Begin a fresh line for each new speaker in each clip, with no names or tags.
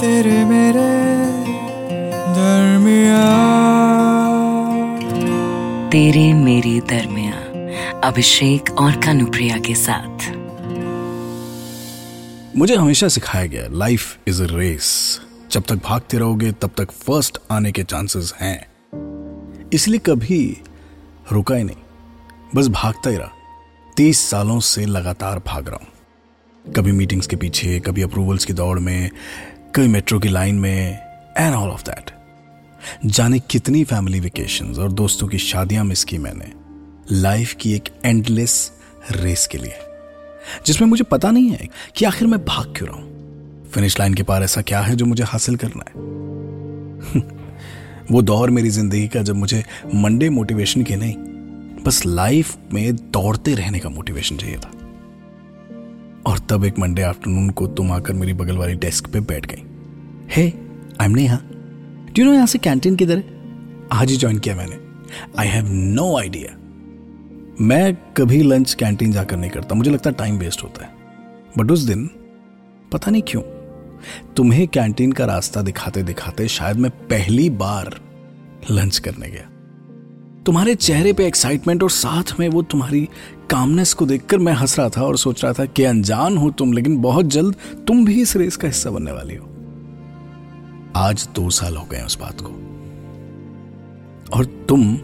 तेरे मेरे दरमिया
तेरे मेरे दरमिया अभिषेक और कनुप्रिया के साथ।
मुझे हमेशा सिखाया गया लाइफ इज़ अ रेस जब तक भागते रहोगे तब तक फ़र्स्ट आने के चांसेस हैं। इसलिए कभी रुका ही नहीं। बस भागता ही रहा। तीस सालों से लगातार भाग रहा हूँ। कभी मीटिंग्स के पीछे कभी अप्रूवल्स की दौड़ में कभी मेट्रो की लाइन में एंड ऑल ऑफ़ दैट जाने कितनी फैमिली वेकेशंस और दोस्तों की शादियाँ मिस की मैंने। लाइफ की एक एंडलेस रेस के लिए। जिसमें मुझे पता नहीं है कि आखिर मैं भाग क्यों रहा हूँ। फिनिश लाइन के पार ऐसा क्या है जो मुझे हासिल करना है? वो दौर मेरी ज़िंदगी का जब मुझे मंडे मोटिवेशन की नहीं, बस लाइफ में दौड़ते रहने का मोटिवेशन चाहिए था। और तब एक मंडे आफ्टरनून को तुम आकर मेरी बगल वाली डेस्क पे बैठ गई। I am Neha do know say canteen किधर है? आज ही ज्वाइन किया मैंने। आई हैव नो आइडिया मैं कभी लंच कैंटीन जाकर नहीं करता। मुझे लगता टाइम वेस्ट होता है। बट उस दिन, पता नहीं क्यों, तुम्हें कैंटीन का रास्ता दिखाते दिखाते शायद मैं पहली बार लंच करने गया। तुम्हारे चेहरे पे एक्साइटमेंट और साथ में वो तुम्हारी कामनेस को देखकर मैं हंस रहा था और सोच रहा था कि अनजान हो तुम, लेकिन बहुत जल्द तुम भी इस रेस का हिस्सा बनने वाली हो। आज दो साल हो गए उस बात को। और तुम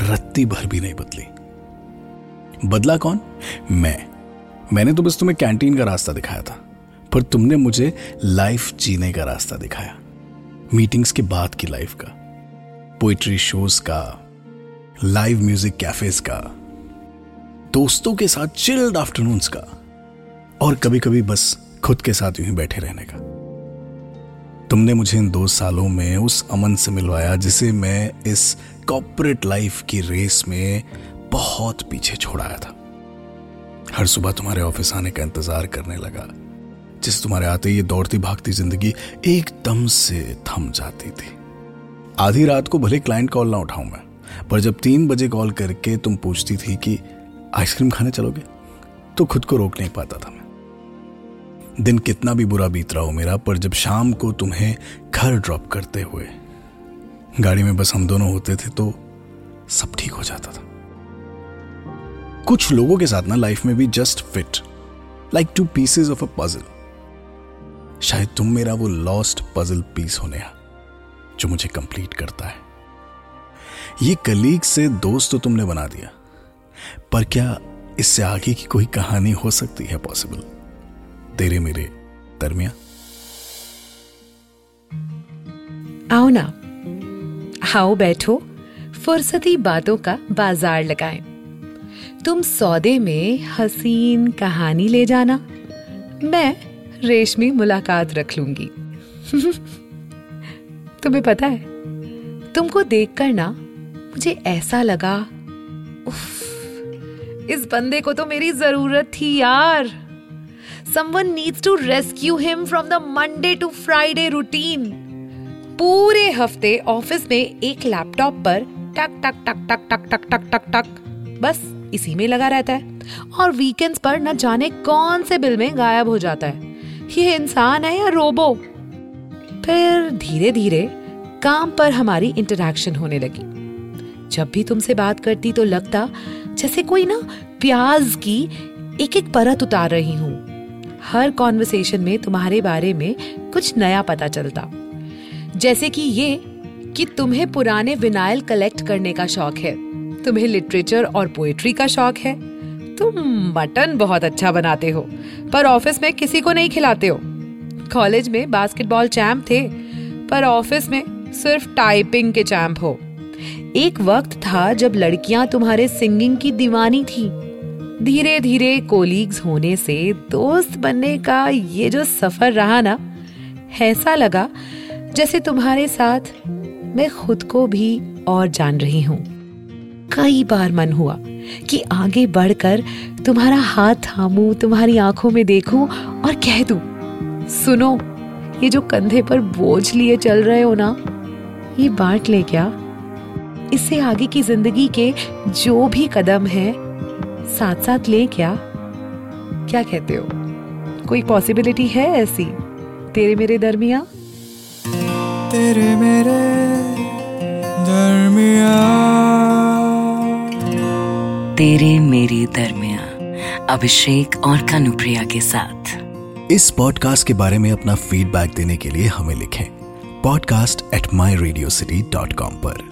रत्ती भर भी नहीं बदली। बदला कौन? मैं। मैंने तो बस तुम्हें कैंटीन का रास्ता दिखाया था, पर तुमने मुझे लाइफ जीने का रास्ता दिखाया। मीटिंग्स के बाद की लाइफ का पोइट्री शोज़ का लाइव म्यूज़िक कैफेज का, दोस्तों के साथ चिल्ड आफ्टरनून्स का, और कभी कभी बस खुद के साथ यूँ बैठे रहने का। तुमने मुझे इन दो सालों में उस अमन से मिलवाया जिसे मैं इस कॉपरेट लाइफ की रेस में बहुत पीछे छोड़ाया था। हर सुबह तुम्हारे ऑफ़िस आने का इंतज़ार करने लगा। जिस तुम्हारे आते ये दौड़ती भागती ज़िंदगी एकदम से थम जाती थी। आधी रात को भले क्लाइंट कॉल ना उठाऊं मैं, पर जब तीन बजे कॉल करके तुम पूछती थी कि आइसक्रीम खाने चलोगे तो खुद को रोक नहीं पाता था। दिन कितना भी बुरा बीत रहा हो मेरा, पर जब शाम को तुम्हें घर ड्रॉप करते हुए गाड़ी में बस हम दोनों होते थे तो सब ठीक हो जाता था। कुछ लोगों के साथ ना लाइफ में भी just fit like two pieces of a puzzle शायद तुम मेरा वो लॉस्ट पजल पीस होने जो मुझे कंप्लीट करता है। ये कलीग से दोस्त तो तुमने बना दिया, पर क्या इससे आगे की कोई कहानी हो सकती है पॉसिबल तेरे मेरे दरमिया
आओ ना आओ बैठो फुर्सती बातों का बाज़ार लगाएँ। तुम सौदे में हसीन कहानी ले जाना मैं रेशमी मुलाकात रख लूँगी। तुम्हें पता है तुमको देखकर ना मुझे ऐसा लगा उफ, इस बंदे को तो मेरी ज़रूरत थी यार। Someone needs to rescue him from the Monday to Friday routine पूरे हफ़्ते ऑफ़िस में एक लैपटॉप पर टक टक टक टक टक टक टक टक टक। बस इसी में लगा रहता है। और वीकेंड्स पर न जाने कौन से बिल में गायब हो जाता है। ये इंसान है या रोबो फिर धीरे धीरे काम पर हमारी इंटरेक्शन होने लगी। जब भी तुमसे बात करती तो लगता जैसे कोई ना प्याज की एक एक परत उतार रही हूँ। हर कॉन्वर्सेशन में तुम्हारे बारे में कुछ नया पता चलता। जैसे कि ये कि तुम्हें पुराने विनाइल कलेक्ट करने का शौक है। तुम्हें लिटरेचर और पोएट्री का शौक है। तुम मटन बहुत अच्छा बनाते हो, पर ऑफ़िस में किसी को नहीं खिलाते हो। कॉलेज में बास्केटबॉल चैंप थे, पर ऑफ़िस में सिर्फ़ टाइपिंग के चैंप हो। एक वक्त था जब लड़कियाँ तुम्हारे सिंगिंग की दीवानी थी। धीरे धीरे कोलीग्स होने से दोस्त बनने का ये जो सफ़र रहा ना, ऐसा लगा जैसे तुम्हारे साथ मैं खुद को भी और जान रही हूँ। कई बार मन हुआ कि आगे बढ़कर तुम्हारा हाथ थामू, तुम्हारी आँखों में देखूँ और कह दू, सुनो, ये जो कंधे पर बोझ लिए चल रहे हो ना, ये बांट ले क्या? इससे आगे की ज़िंदगी के जो भी कदम है साथ साथ ले क्या? क्या कहते हो? कोई पॉसिबिलिटी है ऐसी? तेरे मेरे दरमिया
तेरे मेरे दरमिया
तेरे मेरे दरमिया अभिषेक और कानुप्रिया के साथ।
इस पॉडकास्ट के बारे में अपना फीडबैक देने के लिए हमें लिखें podcast at my Radio City dot com पर।